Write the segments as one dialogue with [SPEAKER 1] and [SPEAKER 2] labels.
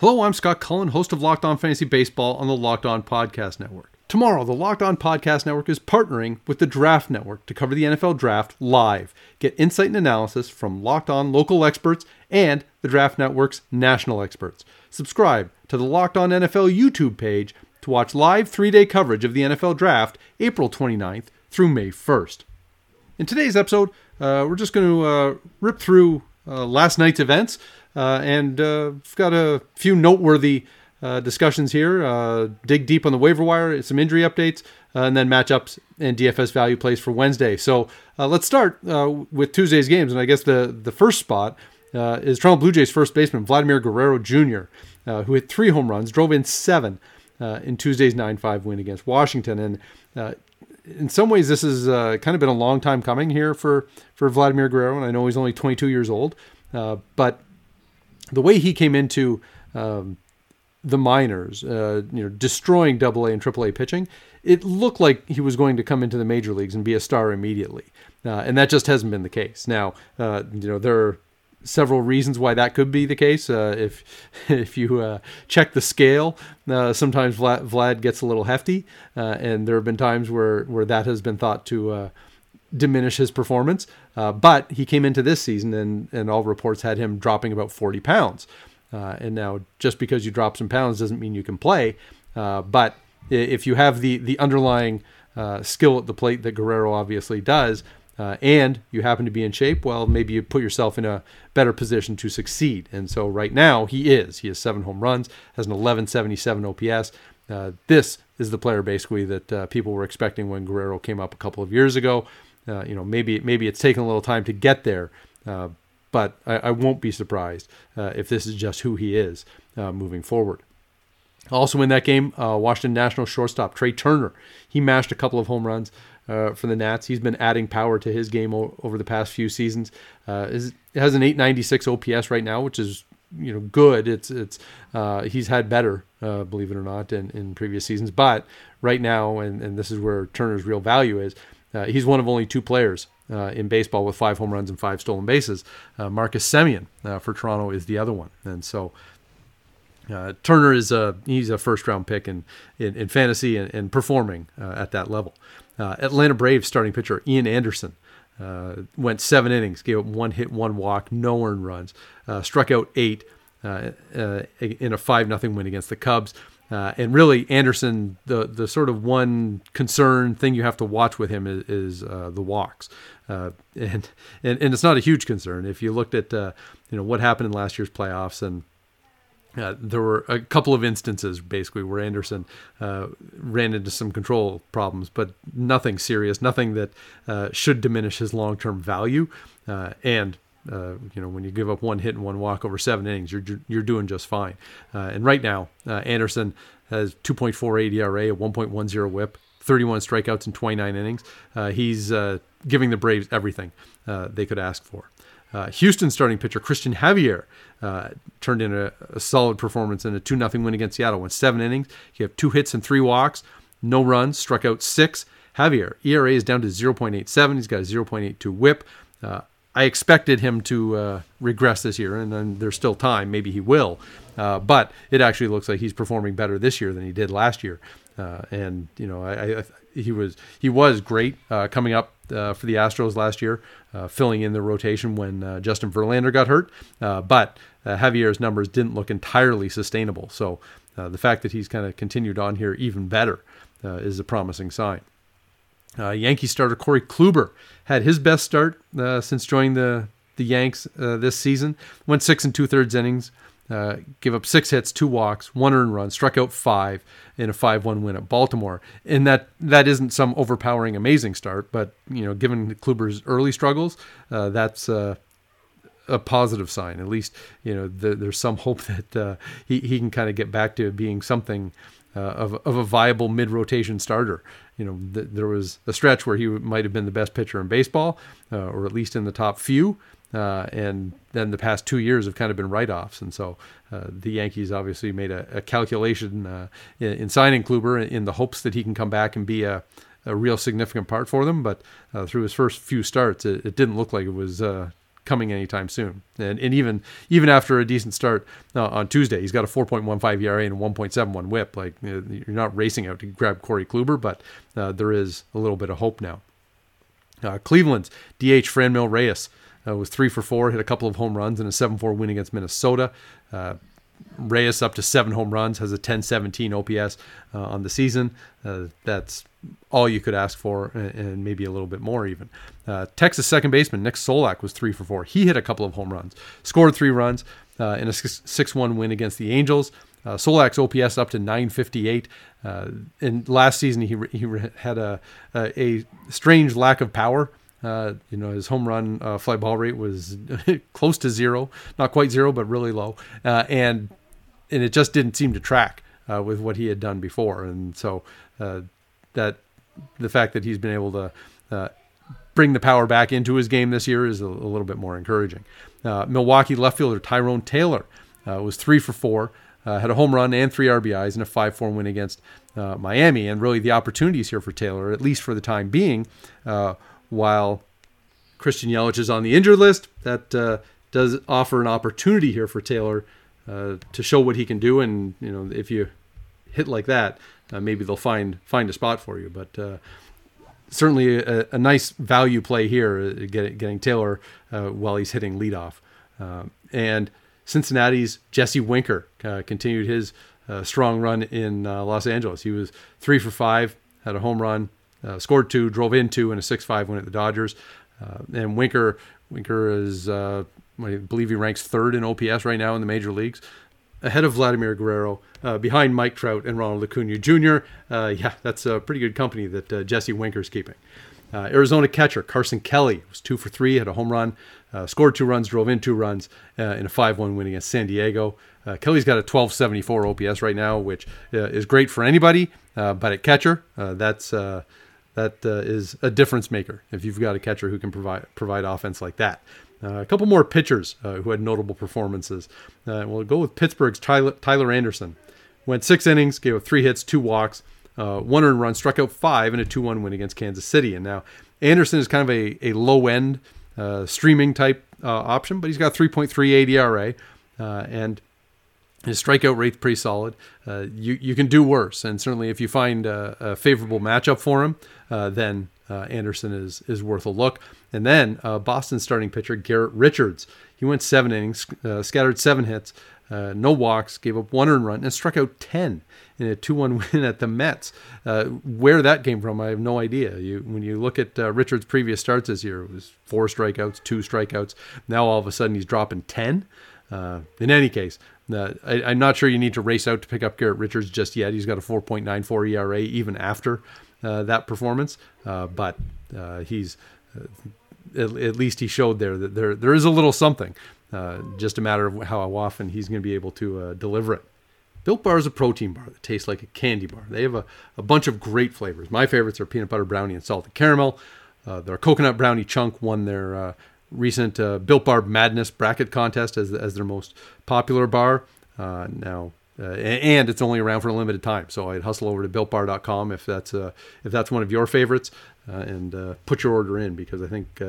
[SPEAKER 1] Hello, I'm Scott Cullen, host of Locked On Fantasy Baseball on the Locked On Podcast Network. Tomorrow, the Locked On Podcast Network is partnering with the Draft Network to cover the NFL Draft live. Get insight and analysis from Locked On local experts and the Draft Network's national experts. Subscribe to the Locked On NFL YouTube page to watch live three day coverage of the NFL Draft April 29th through May 1st. In today's episode, uh, we're just going to uh, rip through uh, last night's events. Uh, and uh, we've got a few noteworthy uh, discussions here. Uh, dig deep on the waiver wire, some injury updates, uh, and then matchups and DFS value plays for Wednesday. So uh, let's start with Tuesday's games. And I guess the, the first spot is Toronto Blue Jays first baseman Vladimir Guerrero Jr., who hit three home runs, drove in seven in Tuesday's 9 5 win against Washington. And in some ways, this has uh, kind of been a long time coming here for, for Vladimir Guerrero, and I know he's only 22 years old. Uh, but the way he came into um, the minors, uh, you know, destroying Double A AA and Triple A pitching, it looked like he was going to come into the major leagues and be a star immediately, uh, and that just hasn't been the case. Now, uh, you know, there are several reasons why that could be the case. Uh, if if you uh, check the scale, uh, sometimes Vlad, Vlad, gets a little hefty, and there have been times where where that has been thought to diminish his performance. Uh, but he came into this season, and, and all reports had him dropping about 40 pounds. Uh, and now, just because you drop some pounds doesn't mean you can play. Uh, but if you have the, the underlying uh, skill at the plate that Guerrero obviously does, uh, and you happen to be in shape, well, maybe you put yourself in a better position to succeed. And so right now, he is. He has seven home runs, has an 1177 OPS. Uh, this is the player basically that people were expecting when Guerrero came up a couple of years ago. Uh, you know, maybe maybe it's taken a little time to get there, uh, but I, I, won't be surprised uh, if this is just who he is uh, moving forward. Also in that game, uh, Washington National shortstop Trea Turner, he mashed a couple of home runs uh, for the Nats. He's been adding power to his game o- over the past few seasons. is has an 896 OPS right now, which is you know good. It's it's he's had better, believe it or not, in, in previous seasons. But right now, and, and this is where Turner's real value is uh, he's one of only two players uh, in baseball with five home runs and five stolen bases. Uh, Marcus Semien uh, for Toronto is the other one, and so uh, Turner is a he's a first round pick in in, in fantasy and, and performing uh, at that level. Atlanta Braves starting pitcher Ian Anderson. went seven innings, gave up one hit, one walk, no earned runs, struck out eight in a five nothing win against the Cubs. Uh, and really, Anderson, the the sort of one concern thing you have to watch with him is, is uh, the walks, uh, and, and and it's not a huge concern. If you looked at uh, you know what happened in last year's playoffs, and uh, there were a couple of instances basically where Anderson uh, ran into some control problems, but nothing serious, nothing that should diminish his long term value, and uh, you know, when you give up one hit and one walk over seven innings, you're you're doing just fine. Uh, and right now, uh, Anderson has 2.48 ERA, a 1.10 WHIP, 31 strikeouts in 29 innings. Uh, he's uh, giving the Braves everything uh, they could ask for. Houston starting pitcher Christian Javier turned in a, a, solid performance in a 2 0 win against Seattle. Went seven innings. He had two hits and three walks, no runs, struck out six. Javier, ERA is down to 0.87. He's got a 0.82 whip. Uh, I expected him to uh, regress this year, and then there's still time. Maybe he will, uh, but it actually looks like he's performing better this year than he did last year. Uh, and you know, I, I, he was he was great uh, coming up uh, for the Astros last year, uh, filling in the rotation when Justin Verlander got hurt. but Javier's numbers didn't look entirely sustainable. So the fact that he's kind of continued on here even better is a promising sign. Uh, Yankee starter Corey Kluber had his best start uh, since joining the the Yanks uh, this season. Went six and two thirds innings, uh, gave up six hits, two walks, one earned run, struck out five in a five one win at Baltimore. And that that isn't some overpowering amazing start, but you know, given Kluber's early struggles, uh, that's a positive sign. At least you know the, there's some hope that uh, he he can kind of get back to being something uh, of of a viable mid rotation starter. You know, th- there was a stretch where he might have been the best pitcher in baseball, uh, or at least in the top few. Uh, and then the past two years have kind of been write-offs, and so uh, the Yankees obviously made a, a calculation uh, in, in, signing Kluber in the hopes that he can come back and be a, a real significant part for them. But through his first few starts, it, it, didn't look like it was coming anytime soon. And, and even even after a decent start uh, on Tuesday, he's got a 4.15 ERA and a 1.71 WHIP. Like you're not racing out to grab Corey Kluber, but there is a little bit of hope now. Cleveland's DH Franmil Reyes uh, was three for four, hit a couple of home runs in a 7 4 win against Minnesota. Reyes up to seven home runs, has a 10-17 OPS uh, on the season. Uh, that's all you could ask for, and, and maybe a little bit more even. Uh, Texas second baseman Nick Solak was three for four. He hit a couple of home runs, scored three runs uh, in a six-one win against the Angels. Uh, Solak's OPS up to 958. Uh, and last season he he had a, a, a strange lack of power. Uh, you know, his home run uh, fly ball rate was close to zero, not quite zero, but really low, uh, and and it just didn't seem to track uh, with what he had done before. And so uh, that the fact that he's been able to uh, bring the power back into his game this year is a, a little bit more encouraging. Milwaukee left fielder Tyrone Taylor was three for four. had a home run and three RBIs in a 5 4 win against Miami. And really, the opportunities here for Taylor, at least for the time being, while Christian Yelich is on the injured list, that uh, does offer an opportunity here for Taylor uh, to show what he can do. And you know, if you hit like that, uh, maybe they'll find find a spot for you. But uh, certainly a, a, nice value play here, uh, getting, getting Taylor uh, while he's hitting leadoff. and Cincinnati's Jesse Winker continued his strong run in Los Angeles. He was three for five, had a home run, uh, scored two, drove in two, and a 6-5 win at the Dodgers. Uh, and Winker, Winker is, uh, I believe he ranks third in OPS right now in the major leagues, ahead of Vladimir Guerrero, uh, behind Mike Trout and Ronald Acuna Jr. Uh, yeah, that's a pretty good company that uh, Jesse Winker's keeping. Arizona catcher Carson Kelly was two for three, had a home run, scored two runs, drove in two runs in a 5-1 win against San Diego. Kelly's got a 1274 OPS right now, which is great for anybody, but at catcher, that's that uh, is a difference maker if you've got a catcher who can provide provide offense like that. Uh, a couple more pitchers uh, who had notable performances. Uh, we'll go with Pittsburgh's Tyler, Tyler, Anderson. Went six innings, gave up three hits, two walks, uh, one earned run, struck out five in a 2 1 win against Kansas City. And now Anderson is kind of a, a low end uh, streaming type option, but he's got 3.38 ERA. and his strikeout rate's pretty solid. Uh, you you can do worse, and certainly if you find a, a favorable matchup for him, uh, then uh, Anderson is is worth a look. And then uh, Boston starting pitcher Garrett Richards, he went seven innings, uh, scattered seven hits, uh, no walks, gave up one earned run, and struck out ten in a two-one win at the Mets. where that came from, I have no idea. You when you look at Richards' previous starts this year, it was four strikeouts, two strikeouts. Now all of a sudden he's dropping ten. Uh, in any case, uh, I, am not sure you need to race out to pick up Garrett Richards just yet. He's got a 4.94 ERA even after uh, that performance, uh, but uh, he's at, at, least he showed there that there there is a little something. just a matter of how often he's going to be able to deliver it. Built Bar is a protein bar that tastes like a candy bar. They have a, a bunch of great flavors. My favorites are peanut butter brownie and salted caramel. Uh, their coconut brownie chunk won their uh, recent uh, Built Bar Madness bracket contest as, as their most popular bar. Uh, now, uh, and it's only around for a limited time, so I'd hustle over to BuiltBar.com if that's uh, if that's one of your favorites, uh, and uh, put your order in because I think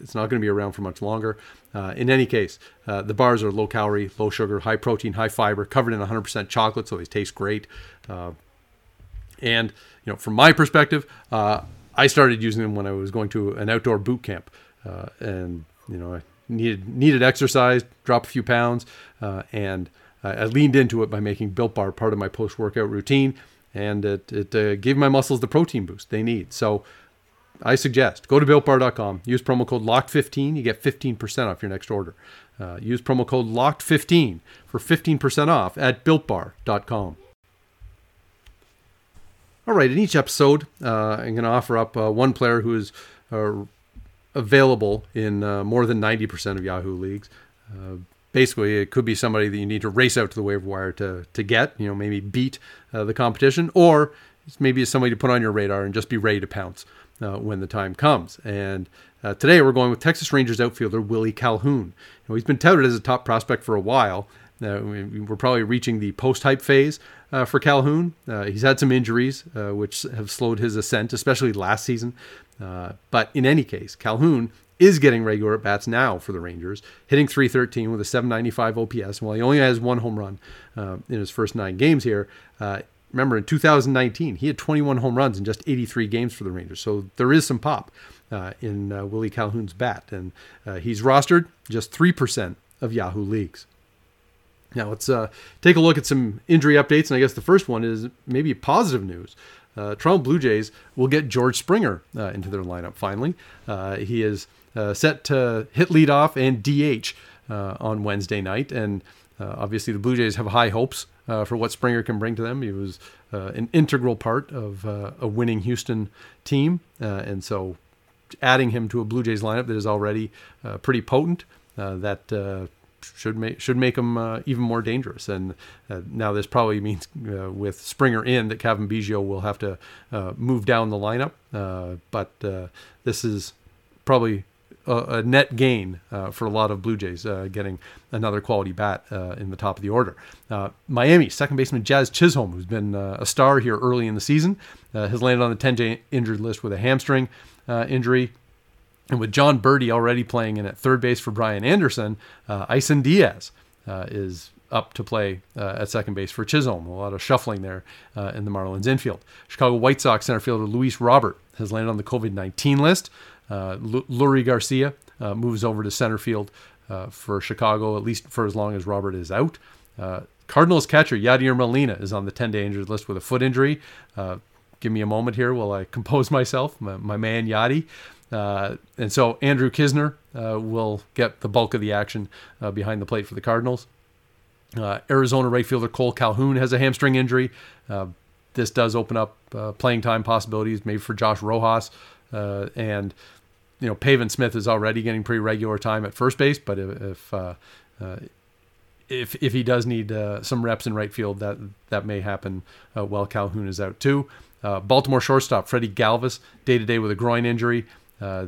[SPEAKER 1] it's not going to be around for much longer. in any case, the bars are low calorie, low sugar, high protein, high fiber, covered in 100% chocolate, so they taste great. and you know, from my perspective, I started using them when I was going to an outdoor boot camp uh, and you know I needed needed exercise, drop a few pounds, uh, and I leaned into it by making Built Bar part of my post workout routine, and it it uh, gave my muscles the protein boost they need. So. I suggest go to builtbar.com, use promo code LOCKED15, you get 15% off your next order. Uh, use promo code LOCKED15 for 15% off at builtbar.com. All right, in each episode, uh, I'm going to offer up uh, one player who is uh, available in uh, more than 90% of Yahoo leagues. Uh, basically, it could be somebody that you need to race out to the waiver wire to, to get, you know, maybe beat uh, the competition, or maybe it's somebody to put on your radar and just be ready to pounce uh, when the time comes. And uh, today we're going with Texas Rangers outfielder Willie Calhoun. You know, he's been touted as a top prospect for a while. Uh, we're probably reaching the post hype phase uh, for Calhoun. Uh, he's had some injuries, uh, which have slowed his ascent, especially last season. Uh, but in any case, Calhoun is getting regular at bats now for the Rangers, hitting 313 with a 795 OPS. While he only has one home run uh, in his first nine games here, remember in 2019 he had 21 home runs in just 83 games for the Rangers. So there is some pop in Willie Calhoun's bat, and he's rostered just three percent of Yahoo leagues. Now let's uh, take a look at some injury updates, and I guess the first one is maybe positive news. Uh, Toronto Blue Jays will get George Springer uh, into their lineup finally. Uh, he is uh, set to hit leadoff and DH uh, on Wednesday night, and obviously the Blue Jays have high hopes for what Springer can bring to them. He was an integral part of a winning Houston team, and so adding him to a Blue Jays lineup that is already pretty potent, that should make should make them uh, even more dangerous. And uh, now this probably means uh, with Springer in that Cavan Biggio will have to uh, move down the lineup. Uh, but uh, this is probably a, a net gain for a lot of Blue Jays getting another quality bat in the top of the order. Miami second baseman Jazz Chisholm, who's been a star here early in the season, has landed on the 10-day injured list with a hamstring injury. And with Jon Berti already playing in at third base for Brian Anderson, uh, Isan Diaz uh, is up to play uh, at second base for Chisholm. A lot of shuffling there uh, in the Marlins infield. Chicago White Sox center fielder Luis Robert has landed on the COVID 19 list. Uh, Leury Garcia uh, moves over to center field uh, for Chicago, at least for as long as Robert is out. Cardinals catcher Yadier Molina is on the 10 day injured list with a foot injury. give me a moment here while I compose myself. My, my man Yadi. Uh, and so Andrew Knizner uh, will get the bulk of the action uh, behind the plate for the Cardinals. Uh, Arizona right fielder Cole Calhoun has a hamstring injury. Uh, this does open up uh, playing time possibilities, maybe for Josh Rojas. and, you know, Pavin Smith is already getting pretty regular time at first base, but if if, if, if he does need some reps in right field, that that may happen while Calhoun is out too. Baltimore shortstop Freddie Galvis, day to day with a groin injury. Uh,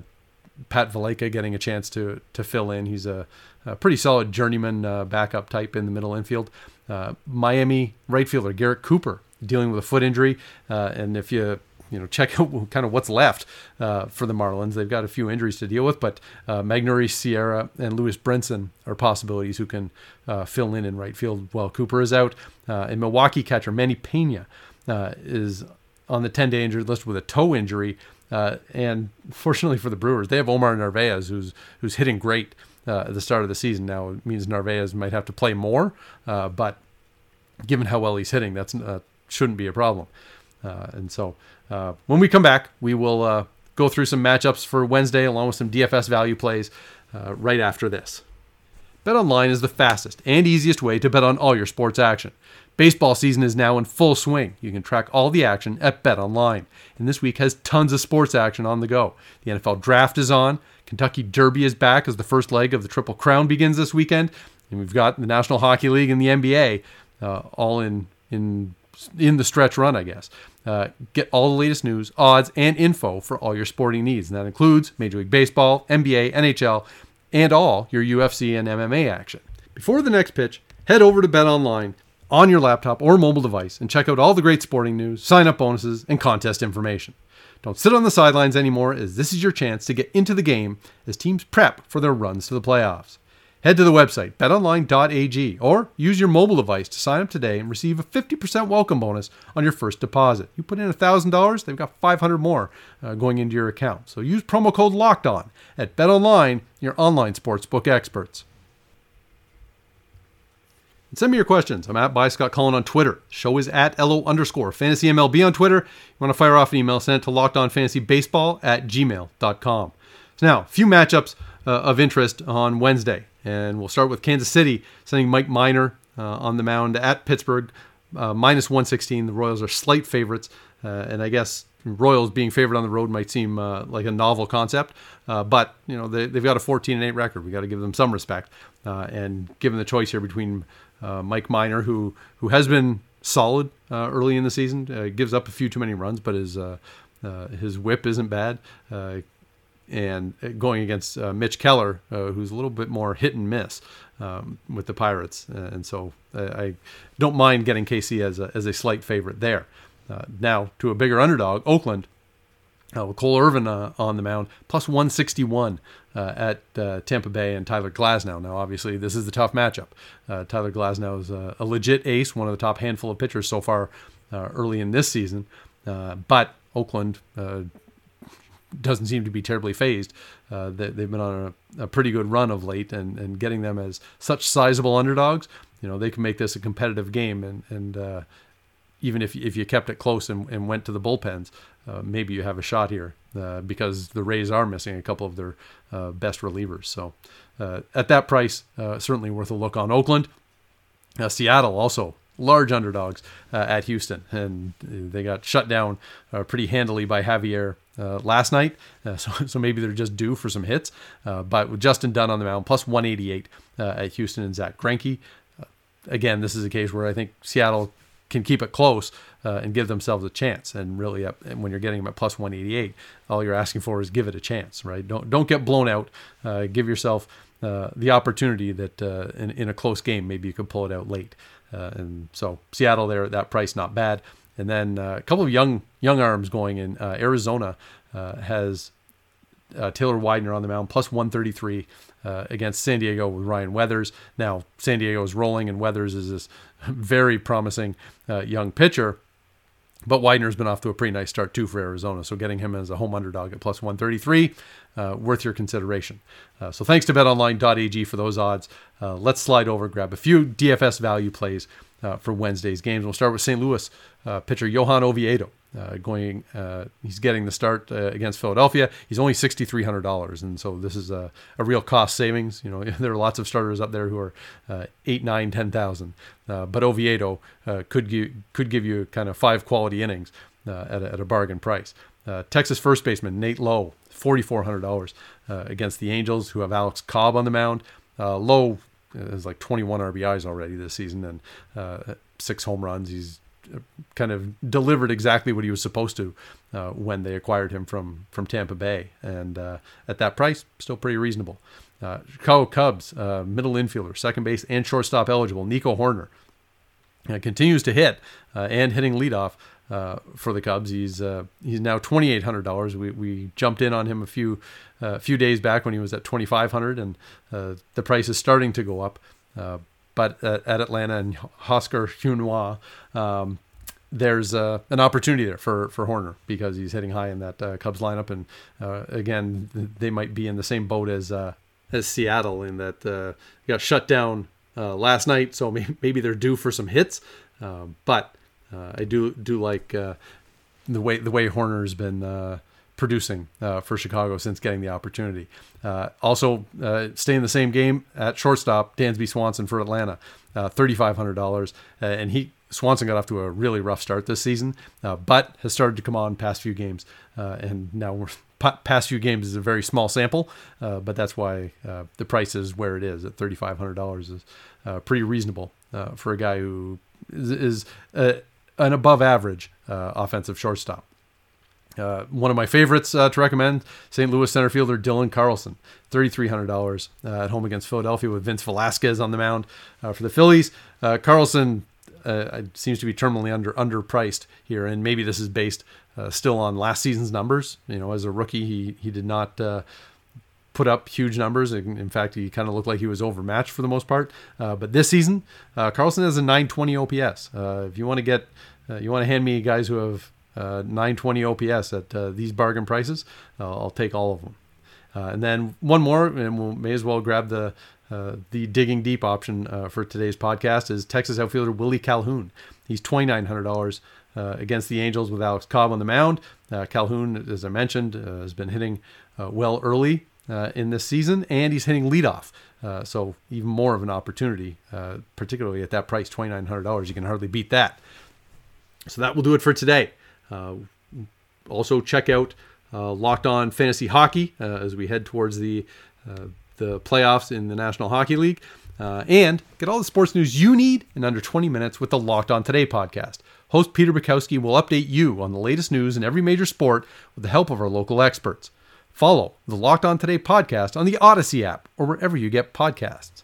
[SPEAKER 1] Pat Valaika getting a chance to to fill in. He's a, a pretty solid journeyman uh, backup type in the middle infield. Uh, Miami right fielder Garrett Cooper dealing with a foot injury, uh, and if you you know check out kind of what's left uh, for the Marlins, they've got a few injuries to deal with, but uh, Magneuris Sierra and Lewis Brinson are possibilities who can fill in in right field while Cooper is out. and Milwaukee catcher Manny Piña is on the 10 day injured list with a toe injury. Uh, and fortunately for the Brewers, they have Omar Narvaez, who's who's hitting great uh, at the start of the season. Now it means Narvaez might have to play more, uh, but given how well he's hitting, that uh, shouldn't be a problem. Uh, and so uh, when we come back, we will go through some matchups for Wednesday, along with some DFS value plays right after this. Bet online is the fastest and easiest way to bet on all your sports action. Baseball season is now in full swing. You can track all the action at BetOnline. And this week has tons of sports action on the go. The NFL Draft is on. Kentucky Derby is back as the first leg of the Triple Crown begins this weekend. And we've got the National Hockey League and the NBA uh, all in in in the stretch run, I guess. Uh, get all the latest news, odds, and info for all your sporting needs. And that includes Major League Baseball, NBA, NHL, and all your UFC and MMA action. Before the next pitch, head over to BetOnline on your laptop or mobile device and check out all the great sporting news, sign up bonuses, and contest information. Don't sit on the sidelines anymore, as this is your chance to get into the game as teams prep for their runs to the playoffs. Head to the website betonline.ag or use your mobile device to sign up today and receive a 50% welcome bonus on your first deposit. You put in $1,000, they've got 500 more uh, going into your account. So use promo code LOCKED ON at BetOnline, your online sportsbook experts. And send me your questions. I'm at by Scott Cullen on Twitter. Show is at LO underscore fantasy MLB on Twitter. You want to fire off an email, send it to lockedonfantasybaseball at gmail.com. So now, a few matchups uh, of interest on Wednesday. And we'll start with Kansas City sending Mike Minor uh, on the mound at Pittsburgh. Uh, minus 116. The Royals are slight favorites and I guess Royals being favored on the road might seem uh, like a novel concept, uh, but you know they, have got a 14 and 8 record. We got to give them some respect. Uh, and given the choice here between uh, Mike Minor, who who has been solid uh, early in the season, uh, gives up a few too many runs, but his his whip isn't bad. and going against Mitch Keller, who's a little bit more hit and miss um, with the Pirates, and so I, I don't mind getting KC as a, as a slight favorite there. Uh, now to a bigger underdog, Oakland. Uh, Cole Irvin uh, on the mound, plus 161 uh, at uh, Tampa Bay and Tyler Glasnow. Now, obviously, this is the tough matchup. Uh, Tyler Glasnow is a, a, legit ace, one of the top handful of pitchers so far early in this season. but Oakland doesn't seem to be terribly phased. Uh, they, have been on a, a, pretty good run of late, and, and getting them as such sizable underdogs, you know, they can make this a competitive game. And, and uh, even if if you kept it close and, and went to the bullpens, uh, maybe you have a shot here uh, because the Rays are missing a couple of their uh, best relievers. So uh, at that price, uh, certainly worth a look on Oakland. Uh, Seattle also large underdogs at Houston, and they got shut down pretty handily by Javier last night. so so maybe they're just due for some hits. but with Justin Dunn on the mound, plus 188 at Houston and Zack Greinke. Again, this is a case where I think Seattle can keep it close uh, and give themselves a chance. And really, and when you're getting them at plus 188, all you're asking for is give it a chance, right? Don't don't get blown out. Uh, give yourself uh, the opportunity that uh, in, in a close game, maybe you could pull it out late. Uh, and so Seattle there at that price, not bad. And then uh, a couple of young young arms going in. Arizona has Taylor Widener on the mound, plus 133 against San Diego with Ryan Weathers. Now San Diego is rolling, and Weathers is this very promising uh, young pitcher. But Widener's been off to a pretty nice start too for Arizona, so getting him as a home underdog at plus 133, uh, worth your consideration. Uh, so thanks to BetOnline.ag for those odds. Uh, let's slide over, grab a few DFS value plays uh, for Wednesday's games. We'll start with St. Louis uh, pitcher Johan Oviedo. Uh, going, uh, he's getting the start uh, against Philadelphia. He's only sixty three hundred dollars, and so this is a, a real cost savings. You know, there are lots of starters up there who are uh, eight, nine, ten thousand, uh, but Oviedo could give could give you kind of five quality innings at a, at, a, bargain price. Texas first baseman Nate Lowe, forty four hundred dollars against the Angels, who have Alex Cobb on the mound. Lowe has like twenty one RBIs already this season and six home runs. He's kind of delivered exactly what he was supposed to uh, when they acquired him from from Tampa Bay, and uh, at that price, still pretty reasonable. Uh, Chicago Cubs uh, middle infielder, second base, and shortstop eligible Nico Hoerner. uh, continues to hit uh, and hitting leadoff. For the Cubs, he's he's now twenty eight hundred dollars. We we jumped in on him a few a few days back when he was at twenty five hundred, and the price is starting to go up but at, at Atlanta and Huascar Ynoa, um, there's uh, an opportunity there for for Hoerner because he's hitting high in that uh, Cubs lineup, and uh, again they might be in the same boat as uh, as Seattle in that uh, got shut down uh, last night, so maybe they're due for some hits. Um, but I do do like the way the way Hoerner's been producing uh, for Chicago since getting the opportunity. Uh, also, uh, stay in the same game at shortstop, Dansby Swanson for Atlanta, uh, $3,500. Uh, and he Swanson got off to a really rough start this season, uh, but has started to come on past few games. and now we're past few games is a very small sample, but that's why the price is where it is at $3,500 is pretty reasonable for a guy who is, is an above average offensive shortstop. Uh, one of my favorites uh, to recommend, St. Louis center fielder Dylan Carlson, $3,300 uh, at home against Philadelphia with Vince Velasquez on the mound uh, for the Phillies. Uh, Carlson uh, seems to be terminally under underpriced here, and maybe this is based still on last season's numbers. You know, as a rookie, he he did not put up huge numbers. In fact, he kind of looked like he was overmatched for the most part. but this season, Carlson has a 920 OPS. if you want to get, you want to hand me guys who have uh, 920 OPS at uh, these bargain prices, uh, I'll take all of them. Uh, and then one more, and we will may as well grab the uh, the digging deep option uh, for today's podcast is Texas outfielder Willie Calhoun. He's twenty nine hundred dollars against the Angels with Alex Cobb on the mound. Calhoun, as I mentioned, has been hitting well early in this season, and he's hitting leadoff. so even more of an opportunity, particularly at that price, twenty nine hundred dollars. You can hardly beat that. So that will do it for today. Uh, also, check out uh, Locked On Fantasy Hockey uh, as we head towards the uh, the playoffs in the National Hockey League. Uh, and get all the sports news you need in under 20 minutes with the Locked On Today podcast. Host Peter Bukowski will update you on the latest news in every major sport with the help of our local experts. Follow the Locked On Today podcast on the Audacy app or wherever you get podcasts.